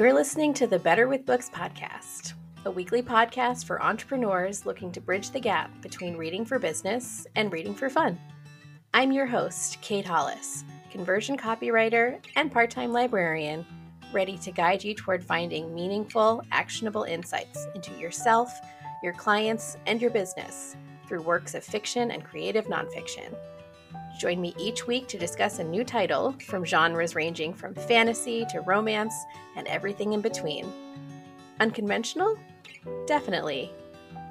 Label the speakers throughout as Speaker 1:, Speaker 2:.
Speaker 1: You're listening to the Better with Books podcast, a weekly podcast for entrepreneurs looking to bridge the gap between reading for business and reading for fun. I'm your host, Kate Hollis, conversion copywriter and part time librarian, ready to guide you toward finding meaningful, actionable insights into yourself, your clients, and your business through works of fiction and creative nonfiction. Join me each week to discuss a new title from genres ranging from fantasy to romance and everything in between. Unconventional? Definitely.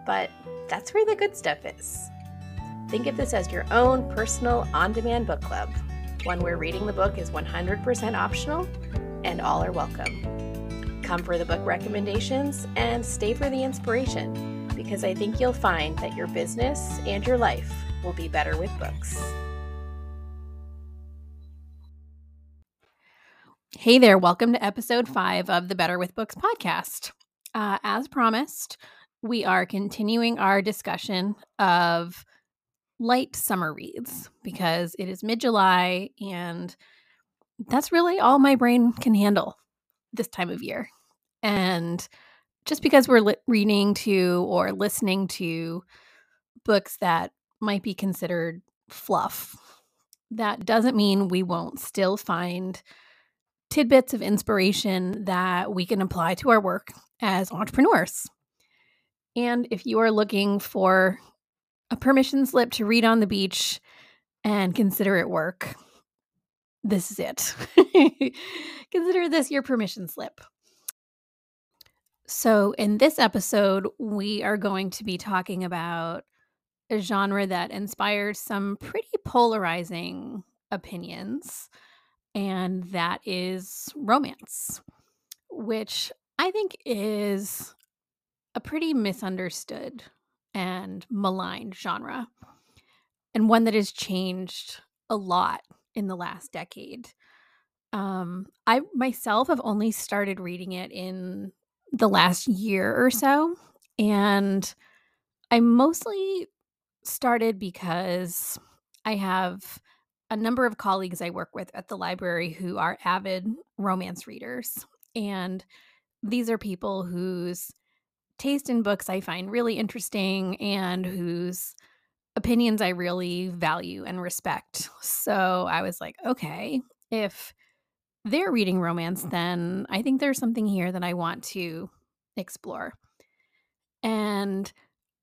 Speaker 1: But that's where the good stuff is. Think of this as your own personal on demand book club, one where reading the book is 100% optional and all are welcome. Come for the book recommendations and stay for the inspiration because I think you'll find that your business and your life will be better with books. Hey there, welcome to episode five of the Better with Books podcast. Uh, as promised, we are continuing our discussion of light summer reads because it is mid July and that's really all my brain can handle this time of year. And just because we're li- reading to or listening to books that might be considered fluff, that doesn't mean we won't still find tidbits of inspiration that we can apply to our work as entrepreneurs. And if you are looking for a permission slip to read on the beach and consider it work, this is it. consider this your permission slip. So, in this episode, we are going to be talking about a genre that inspires some pretty polarizing opinions and that is romance, which I think is a pretty misunderstood and maligned genre, and one that has changed a lot in the last decade. Um, I myself have only started reading it in the last year or so, and I mostly started because I have a number of colleagues I work with at the library who are avid romance readers. And these are people whose taste in books I find really interesting and whose opinions I really value and respect. So I was like, okay, if they're reading romance, then I think there's something here that I want to explore. And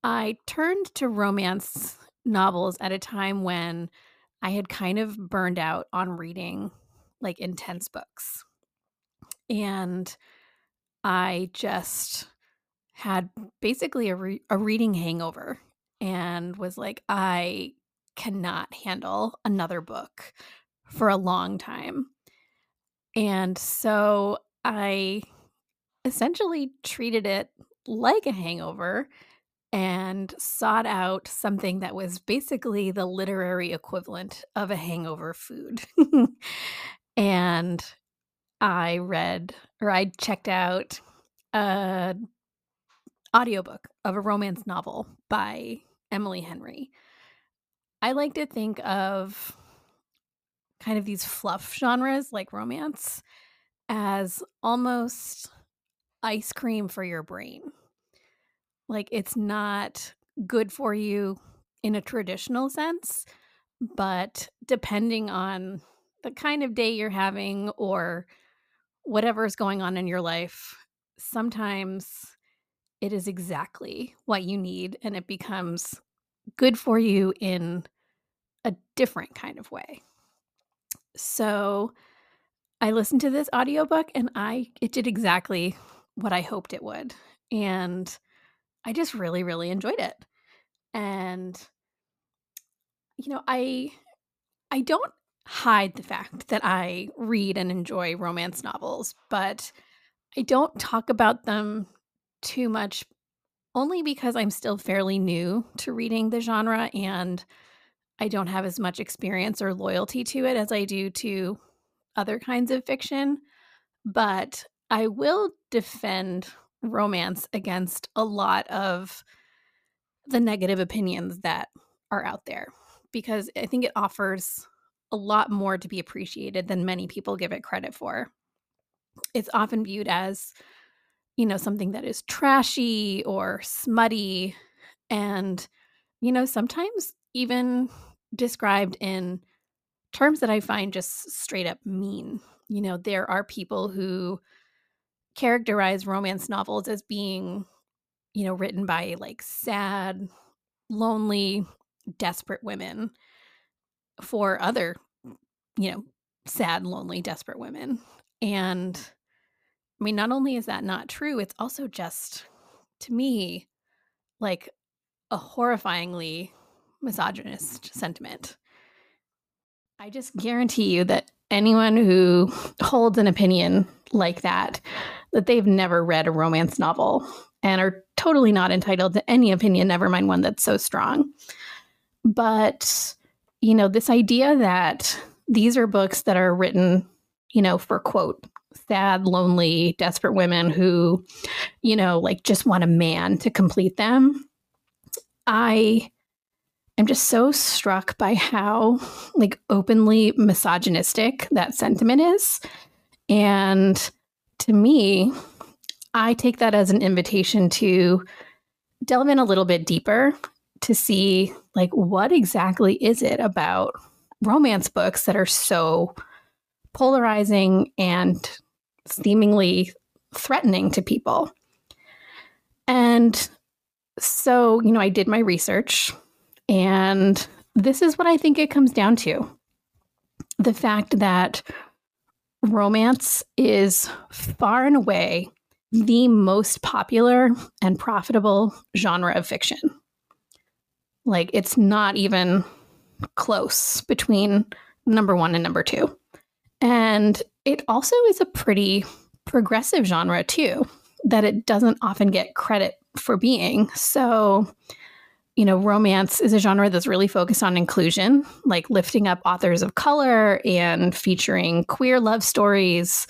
Speaker 1: I turned to romance novels at a time when I had kind of burned out on reading like intense books. And I just had basically a, re- a reading hangover and was like, I cannot handle another book for a long time. And so I essentially treated it like a hangover and sought out something that was basically the literary equivalent of a hangover food. and I read or I checked out a audiobook of a romance novel by Emily Henry. I like to think of kind of these fluff genres like romance as almost ice cream for your brain like it's not good for you in a traditional sense, but depending on the kind of day you're having or whatever is going on in your life, sometimes it is exactly what you need and it becomes good for you in a different kind of way. So I listened to this audiobook and I it did exactly what I hoped it would. And I just really, really enjoyed it. And you know, I I don't hide the fact that I read and enjoy romance novels, but I don't talk about them too much only because I'm still fairly new to reading the genre and I don't have as much experience or loyalty to it as I do to other kinds of fiction. But I will defend romance against a lot of the negative opinions that are out there because I think it offers a lot more to be appreciated than many people give it credit for. it's often viewed as, you know, something that is trashy or smutty and, you know, sometimes even described in terms that I find just straight up mean. You know, there are people who characterize romance novels as being, you know, written by like sad, lonely, desperate women for other, you know, sad, lonely, desperate women. And I mean, not only is that not true, it's also just, to me, like a horrifyingly misogynist sentiment. I just guarantee you that anyone who holds an opinion like that, that they've never read a romance novel and are totally not entitled to any opinion, never mind one that's so strong. But, you know, this idea that these are books that are written, you know, for quote, sad, lonely, desperate women who, you know, like just want a man to complete them. I am just so struck by how like openly misogynistic that sentiment is. And to me, I take that as an invitation to delve in a little bit deeper to see like what exactly is it about romance books that are so polarizing and seemingly threatening to people. And so, you know, I did my research, and this is what I think it comes down to the fact that romance is far and away the most popular and profitable genre of fiction. Like, it's not even close between number one and number two. And it also is a pretty progressive genre, too, that it doesn't often get credit for being. So, you know, romance is a genre that's really focused on inclusion, like lifting up authors of color and featuring queer love stories,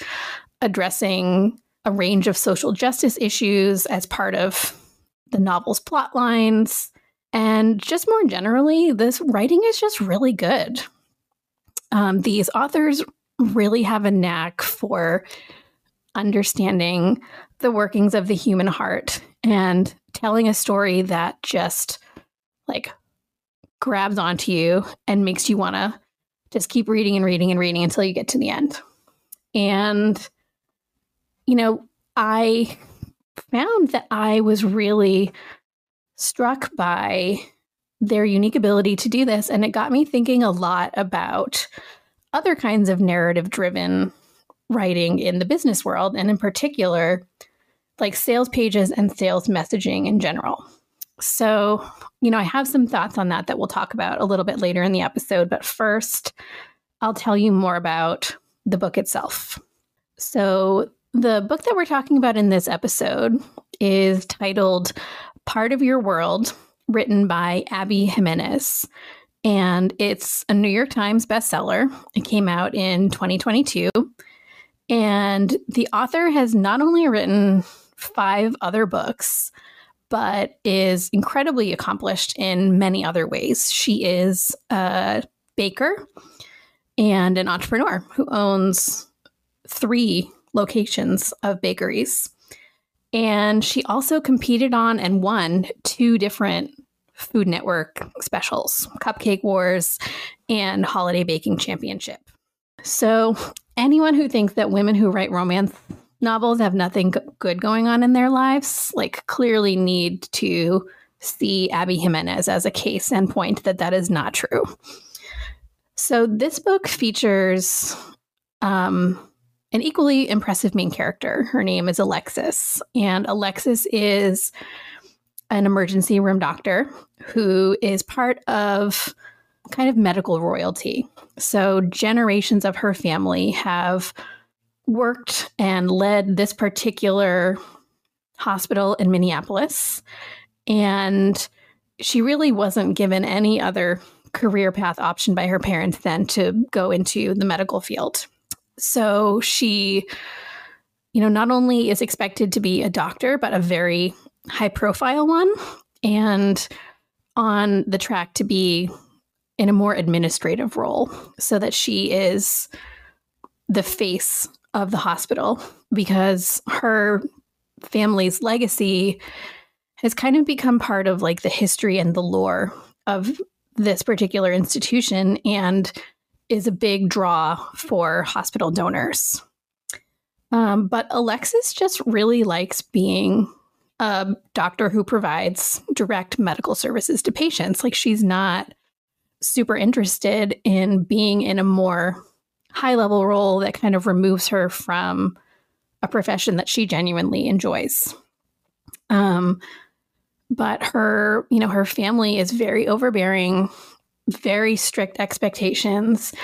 Speaker 1: addressing a range of social justice issues as part of the novel's plot lines. And just more generally, this writing is just really good. Um, these authors really have a knack for understanding the workings of the human heart and telling a story that just like grabs onto you and makes you want to just keep reading and reading and reading until you get to the end. And, you know, I found that I was really struck by their unique ability to do this. And it got me thinking a lot about other kinds of narrative driven writing in the business world, and in particular, like sales pages and sales messaging in general. So, you know, I have some thoughts on that that we'll talk about a little bit later in the episode. But first, I'll tell you more about the book itself. So, the book that we're talking about in this episode is titled Part of Your World, written by Abby Jimenez. And it's a New York Times bestseller. It came out in 2022. And the author has not only written five other books, but is incredibly accomplished in many other ways. She is a baker and an entrepreneur who owns three locations of bakeries. And she also competed on and won two different Food Network specials Cupcake Wars and Holiday Baking Championship. So, anyone who thinks that women who write romance novels have nothing good going on in their lives, like clearly need to see Abby Jimenez as a case and point that that is not true. So this book features um, an equally impressive main character. Her name is Alexis, and Alexis is an emergency room doctor who is part of kind of medical royalty. So generations of her family have worked and led this particular hospital in Minneapolis. And she really wasn't given any other career path option by her parents than to go into the medical field. So she, you know, not only is expected to be a doctor, but a very high profile one and on the track to be in a more administrative role so that she is the face of the hospital because her family's legacy has kind of become part of like the history and the lore of this particular institution and is a big draw for hospital donors. Um, but Alexis just really likes being a doctor who provides direct medical services to patients. Like she's not super interested in being in a more high level role that kind of removes her from a profession that she genuinely enjoys. Um, but her, you know, her family is very overbearing, very strict expectations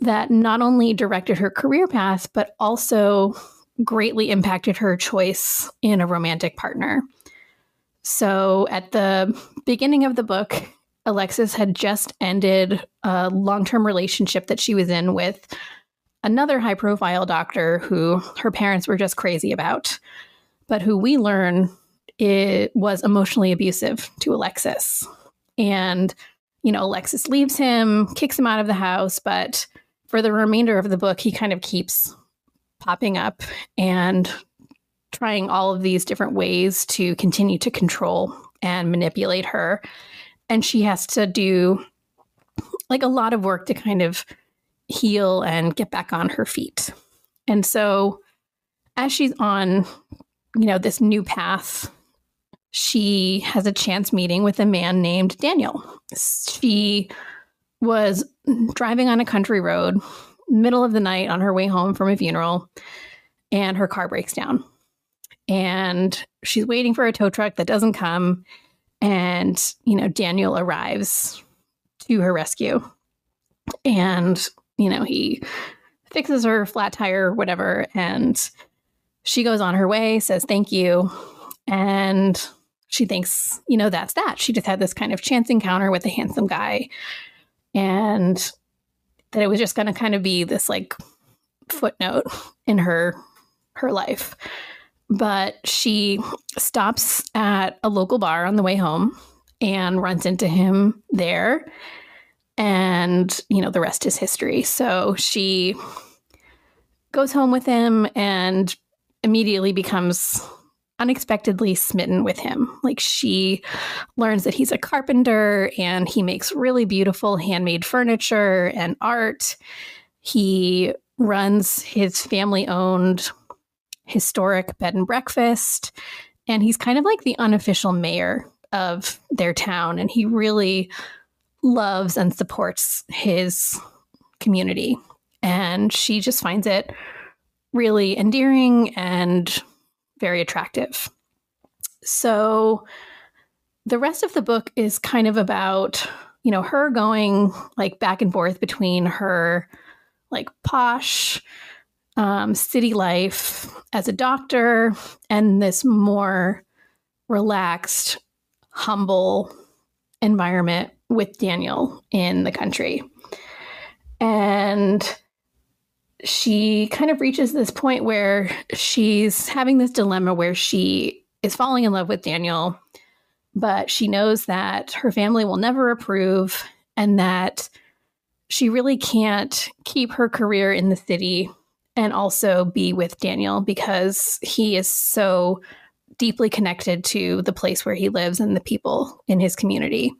Speaker 1: that not only directed her career path, but also greatly impacted her choice in a romantic partner. So at the beginning of the book, Alexis had just ended a long term relationship that she was in with another high profile doctor who her parents were just crazy about, but who we learn it was emotionally abusive to Alexis. And, you know, Alexis leaves him, kicks him out of the house, but for the remainder of the book, he kind of keeps popping up and trying all of these different ways to continue to control and manipulate her. And she has to do like a lot of work to kind of heal and get back on her feet. And so as she's on, you know, this new path she has a chance meeting with a man named Daniel. She was driving on a country road, middle of the night on her way home from a funeral, and her car breaks down. And she's waiting for a tow truck that doesn't come. And, you know, Daniel arrives to her rescue. And, you know, he fixes her flat tire, whatever. And she goes on her way, says thank you. And she thinks, you know, that's that. She just had this kind of chance encounter with a handsome guy and that it was just going to kind of be this like footnote in her her life. But she stops at a local bar on the way home and runs into him there. And, you know, the rest is history. So she goes home with him and immediately becomes unexpectedly smitten with him. Like she learns that he's a carpenter and he makes really beautiful handmade furniture and art. He runs his family owned historic bed and breakfast. And he's kind of like the unofficial mayor of their town. And he really loves and supports his community. And she just finds it really endearing and very attractive. So the rest of the book is kind of about, you know, her going like back and forth between her like posh um, city life as a doctor and this more relaxed, humble environment with Daniel in the country. And she kind of reaches this point where she's having this dilemma where she is falling in love with Daniel, but she knows that her family will never approve and that she really can't keep her career in the city and also be with Daniel because he is so deeply connected to the place where he lives and the people in his community.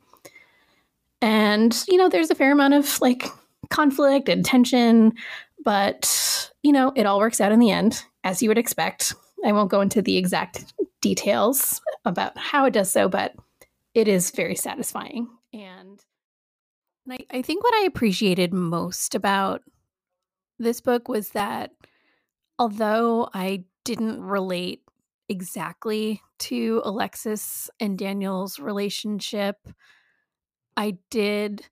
Speaker 1: And, you know, there's a fair amount of like conflict and tension but, you know, it all works out in the end, as you would expect. I won't go into the exact details about how it does so, but it is very satisfying. And I, I think what I appreciated most about this book was that although I didn't relate exactly to Alexis and Daniel's relationship, I did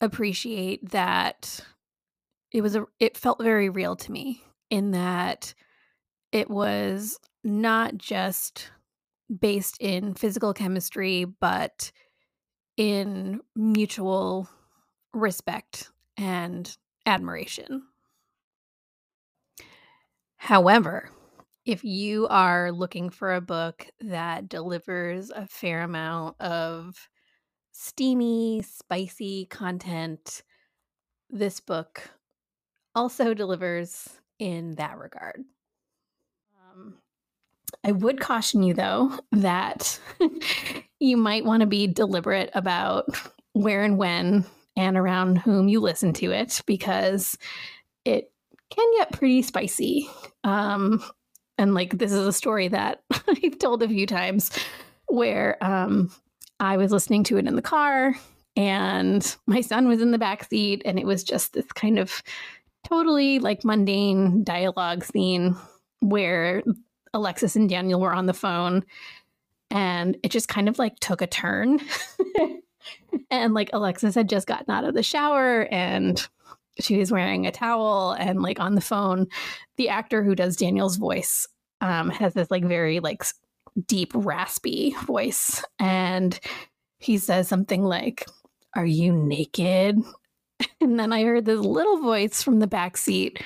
Speaker 1: appreciate that it was a it felt very real to me in that it was not just based in physical chemistry but in mutual respect and admiration. However, if you are looking for a book that delivers a fair amount of steamy, spicy content, this book also delivers in that regard. Um, I would caution you, though, that you might want to be deliberate about where and when and around whom you listen to it because it can get pretty spicy. Um, and like, this is a story that I've told a few times where um, I was listening to it in the car and my son was in the back seat and it was just this kind of totally like mundane dialogue scene where Alexis and Daniel were on the phone and it just kind of like took a turn. and like Alexis had just gotten out of the shower and she was wearing a towel. And like on the phone the actor who does Daniel's voice um has this like very like deep raspy voice. And he says something like are you naked? And then I heard this little voice from the back seat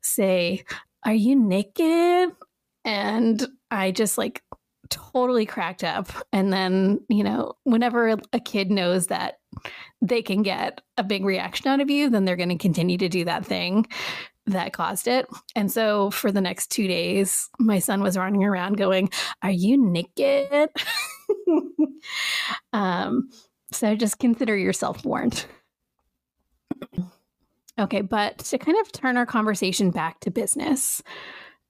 Speaker 1: say, Are you naked? And I just like totally cracked up. And then, you know, whenever a kid knows that they can get a big reaction out of you, then they're going to continue to do that thing that caused it. And so for the next two days, my son was running around going, Are you naked? um, so just consider yourself warned. Okay, but to kind of turn our conversation back to business,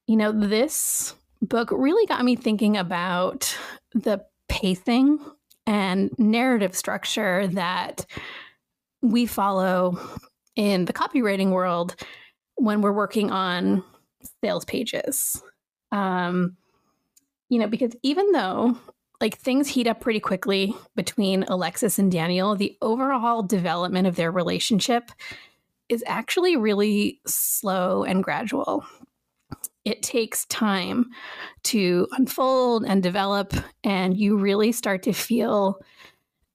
Speaker 1: you know, this book really got me thinking about the pacing and narrative structure that we follow in the copywriting world when we're working on sales pages. Um, you know, because even though like things heat up pretty quickly between Alexis and Daniel. The overall development of their relationship is actually really slow and gradual. It takes time to unfold and develop, and you really start to feel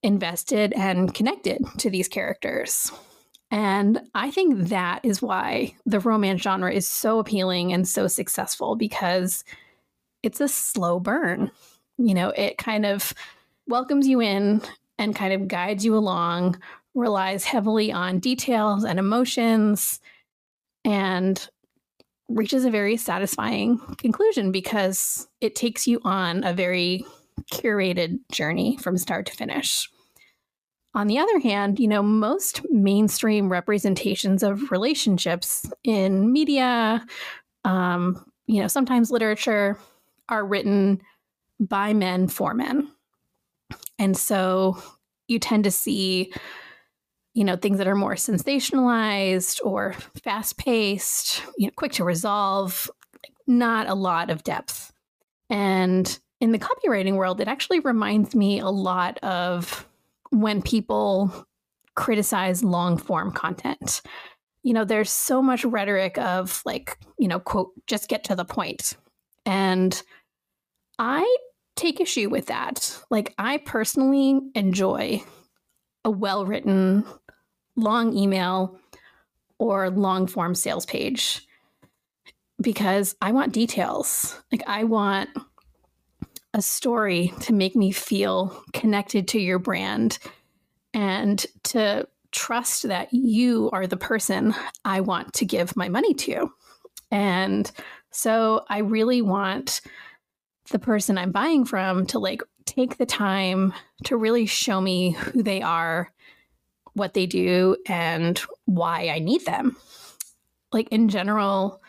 Speaker 1: invested and connected to these characters. And I think that is why the romance genre is so appealing and so successful because it's a slow burn you know, it kind of welcomes you in and kind of guides you along, relies heavily on details and emotions, and reaches a very satisfying conclusion because it takes you on a very curated journey from start to finish. On the other hand, you know, most mainstream representations of relationships in media, um, you know, sometimes literature, are written by men for men. And so you tend to see, you know, things that are more sensationalized or fast paced, you know, quick to resolve, not a lot of depth. And in the copywriting world, it actually reminds me a lot of when people criticize long form content. You know, there's so much rhetoric of like, you know, quote, just get to the point. And I take issue with that. Like, I personally enjoy a well written, long email or long form sales page because I want details. Like, I want a story to make me feel connected to your brand and to trust that you are the person I want to give my money to. And so I really want the person I'm buying from to like take the time to really show me who they are, what they do, and why I need them. Like in general,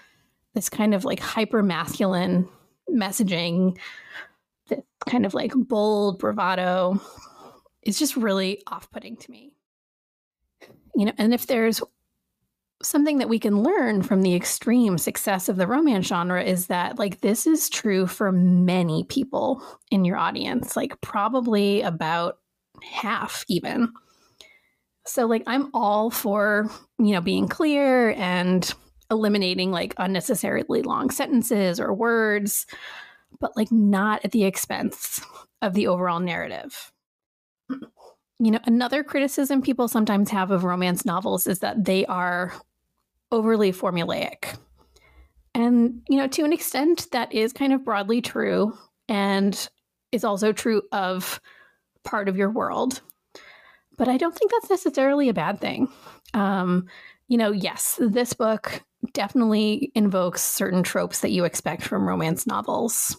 Speaker 1: this kind of like hyper masculine messaging, this kind of like bold bravado is just really off putting to me. You know, and if there's something that we can learn from the extreme success of the romance genre is that like this is true for many people in your audience like probably about half even so like i'm all for you know being clear and eliminating like unnecessarily long sentences or words but like not at the expense of the overall narrative you know, another criticism people sometimes have of romance novels is that they are overly formulaic. And, you know, to an extent, that is kind of broadly true and is also true of part of your world. But I don't think that's necessarily a bad thing. Um, you know, yes, this book definitely invokes certain tropes that you expect from romance novels.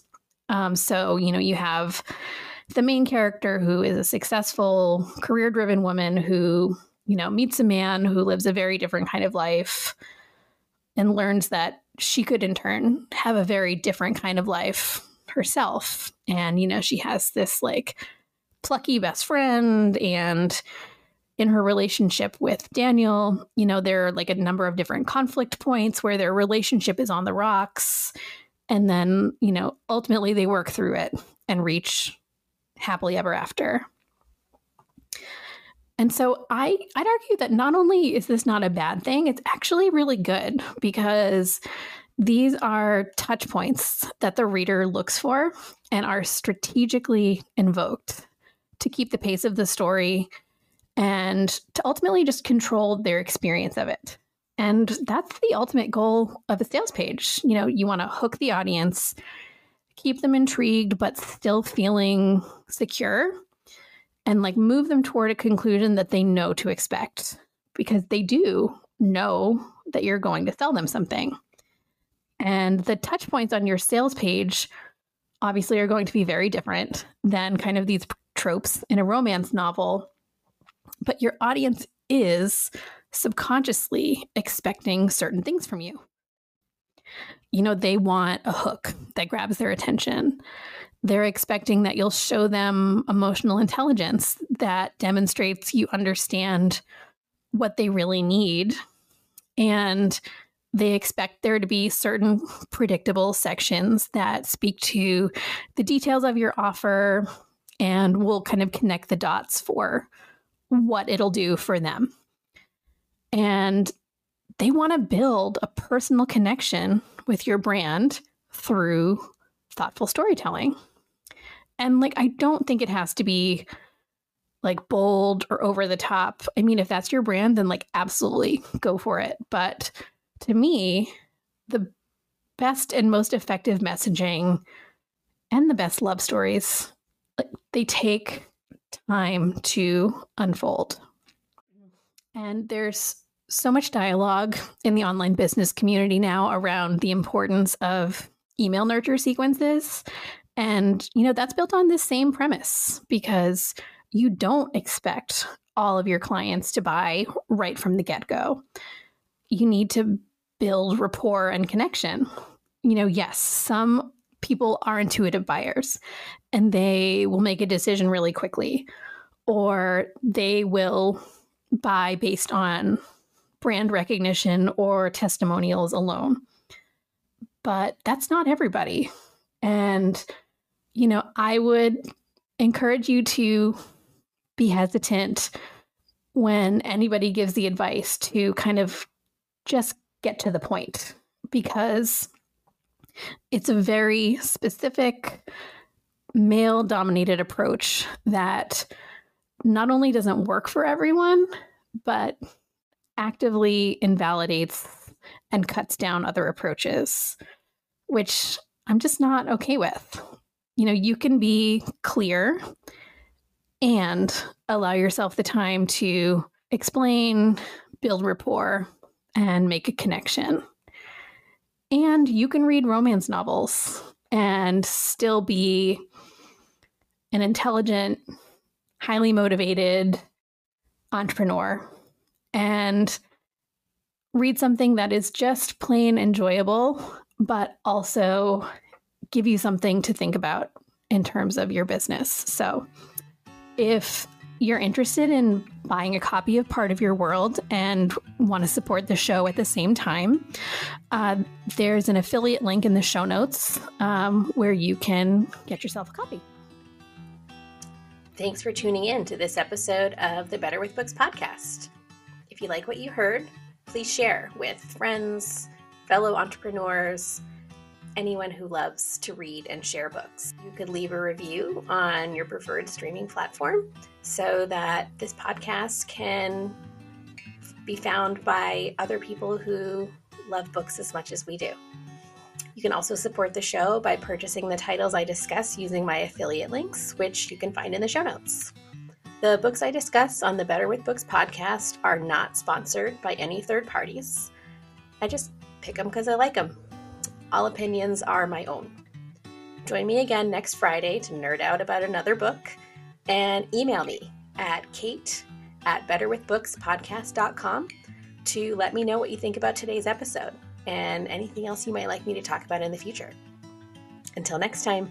Speaker 1: Um, so, you know, you have the main character who is a successful, career driven woman who, you know, meets a man who lives a very different kind of life and learns that she could, in turn, have a very different kind of life herself. And, you know, she has this like plucky best friend and in her relationship with Daniel, you know, there are like a number of different conflict points where their relationship is on the rocks. And then, you know, ultimately they work through it and reach happily ever after. And so I I'd argue that not only is this not a bad thing, it's actually really good because these are touch points that the reader looks for and are strategically invoked to keep the pace of the story and to ultimately just control their experience of it. And that's the ultimate goal of a sales page. You know, you want to hook the audience, keep them intrigued, but still feeling secure, and like move them toward a conclusion that they know to expect because they do know that you're going to sell them something. And the touch points on your sales page obviously are going to be very different than kind of these tropes in a romance novel but your audience is subconsciously expecting certain things from you. You know, they want a hook that grabs their attention. They're expecting that you'll show them emotional intelligence that demonstrates you understand what they really need. And they expect there to be certain predictable sections that speak to the details of your offer and we'll kind of connect the dots for what it'll do for them. And they want to build a personal connection with your brand through thoughtful storytelling. And like, I don't think it has to be like bold or over the top. I mean, if that's your brand, then like, absolutely go for it. But to me, the best and most effective messaging and the best love stories, they take time to unfold. And there's so much dialogue in the online business community now around the importance of email nurture sequences. And, you know, that's built on this same premise because you don't expect all of your clients to buy right from the get go. You need to build rapport and connection. You know, yes, some people are intuitive buyers and they will make a decision really quickly, or they will buy based on brand recognition or testimonials alone. But that's not everybody. And, you know, I would encourage you to be hesitant when anybody gives the advice to kind of just get to the point because it's a very specific male dominated approach that not only doesn't work for everyone, but actively invalidates and cuts down other approaches, which I'm just not okay with. You know, you can be clear and allow yourself the time to explain, build rapport, and make a connection. And you can read romance novels and still be an intelligent, highly motivated entrepreneur and read something that is just plain enjoyable, but also give you something to think about in terms of your business. So, if you're interested in buying a copy of Part of Your World and want to support the show at the same time, uh, there's an affiliate link in the show notes um, where you can get yourself a copy.
Speaker 2: Thanks for tuning in to this episode of the Better with Books podcast. If you like what you heard, please share with friends, fellow entrepreneurs, anyone who loves to read and share books. You could leave a review on your preferred streaming platform so that this podcast can be found by other people who love books as much as we do. You can also support the show by purchasing the titles I discuss using my affiliate links, which you can find in the show notes. The books I discuss on the Better with Books podcast are not sponsored by any third parties. I just pick them because I like them. All opinions are my own. Join me again next Friday to nerd out about another book and email me at kate at betterwithbookspodcast.com to let me know what you think about today's episode and anything else you might like me to talk about in the future. Until next time.